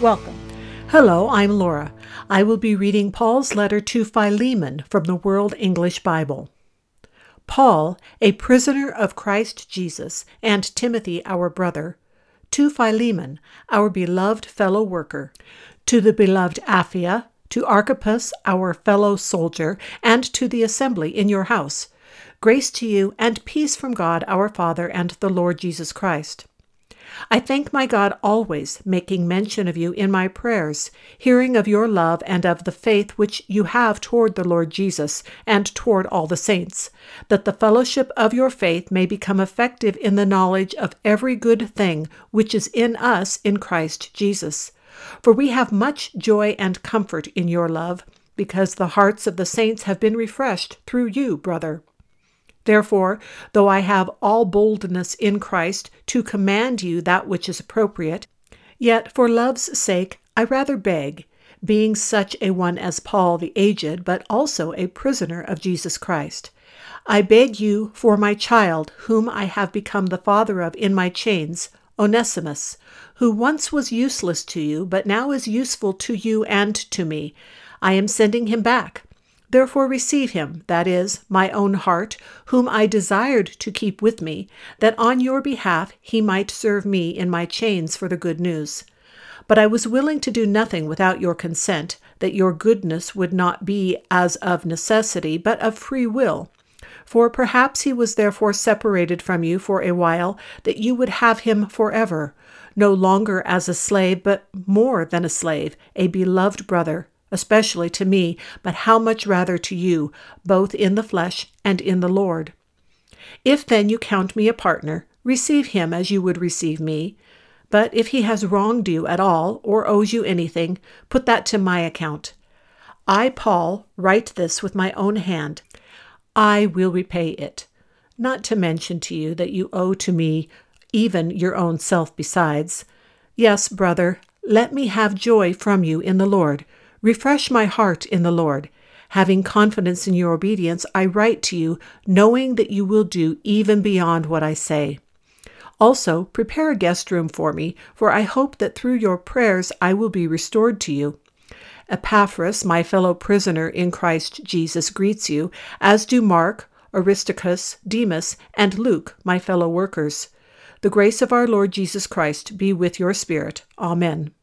Welcome. Hello, I'm Laura. I will be reading Paul's letter to Philemon from the World English Bible. Paul, a prisoner of Christ Jesus, and Timothy, our brother, to Philemon, our beloved fellow worker, to the beloved Apphia, to Archippus, our fellow soldier, and to the assembly in your house. Grace to you and peace from God our Father and the Lord Jesus Christ. I thank my God always, making mention of you in my prayers, hearing of your love and of the faith which you have toward the Lord Jesus and toward all the saints, that the fellowship of your faith may become effective in the knowledge of every good thing which is in us in Christ Jesus. For we have much joy and comfort in your love, because the hearts of the saints have been refreshed through you, brother. Therefore, though I have all boldness in Christ to command you that which is appropriate, yet for love's sake I rather beg, being such a one as Paul the aged, but also a prisoner of Jesus Christ. I beg you for my child, whom I have become the father of in my chains, Onesimus, who once was useless to you, but now is useful to you and to me. I am sending him back Therefore receive him, that is, my own heart, whom I desired to keep with me, that on your behalf he might serve me in my chains for the good news. But I was willing to do nothing without your consent, that your goodness would not be as of necessity, but of free will. For perhaps he was therefore separated from you for a while, that you would have him forever, no longer as a slave, but more than a slave, a beloved brother especially to me, but how much rather to you, both in the flesh and in the Lord. If then you count me a partner, receive him as you would receive me. But if he has wronged you at all, or owes you anything, put that to my account. I, Paul, write this with my own hand. I will repay it. Not to mention to you that you owe to me even your own self besides. Yes, brother, let me have joy from you in the Lord. Refresh my heart in the Lord. Having confidence in your obedience, I write to you, knowing that you will do even beyond what I say. Also, prepare a guest room for me, for I hope that through your prayers I will be restored to you. Epaphras, my fellow prisoner in Christ Jesus, greets you, as do Mark, Aristarchus, Demas, and Luke, my fellow workers. The grace of our Lord Jesus Christ be with your spirit. Amen.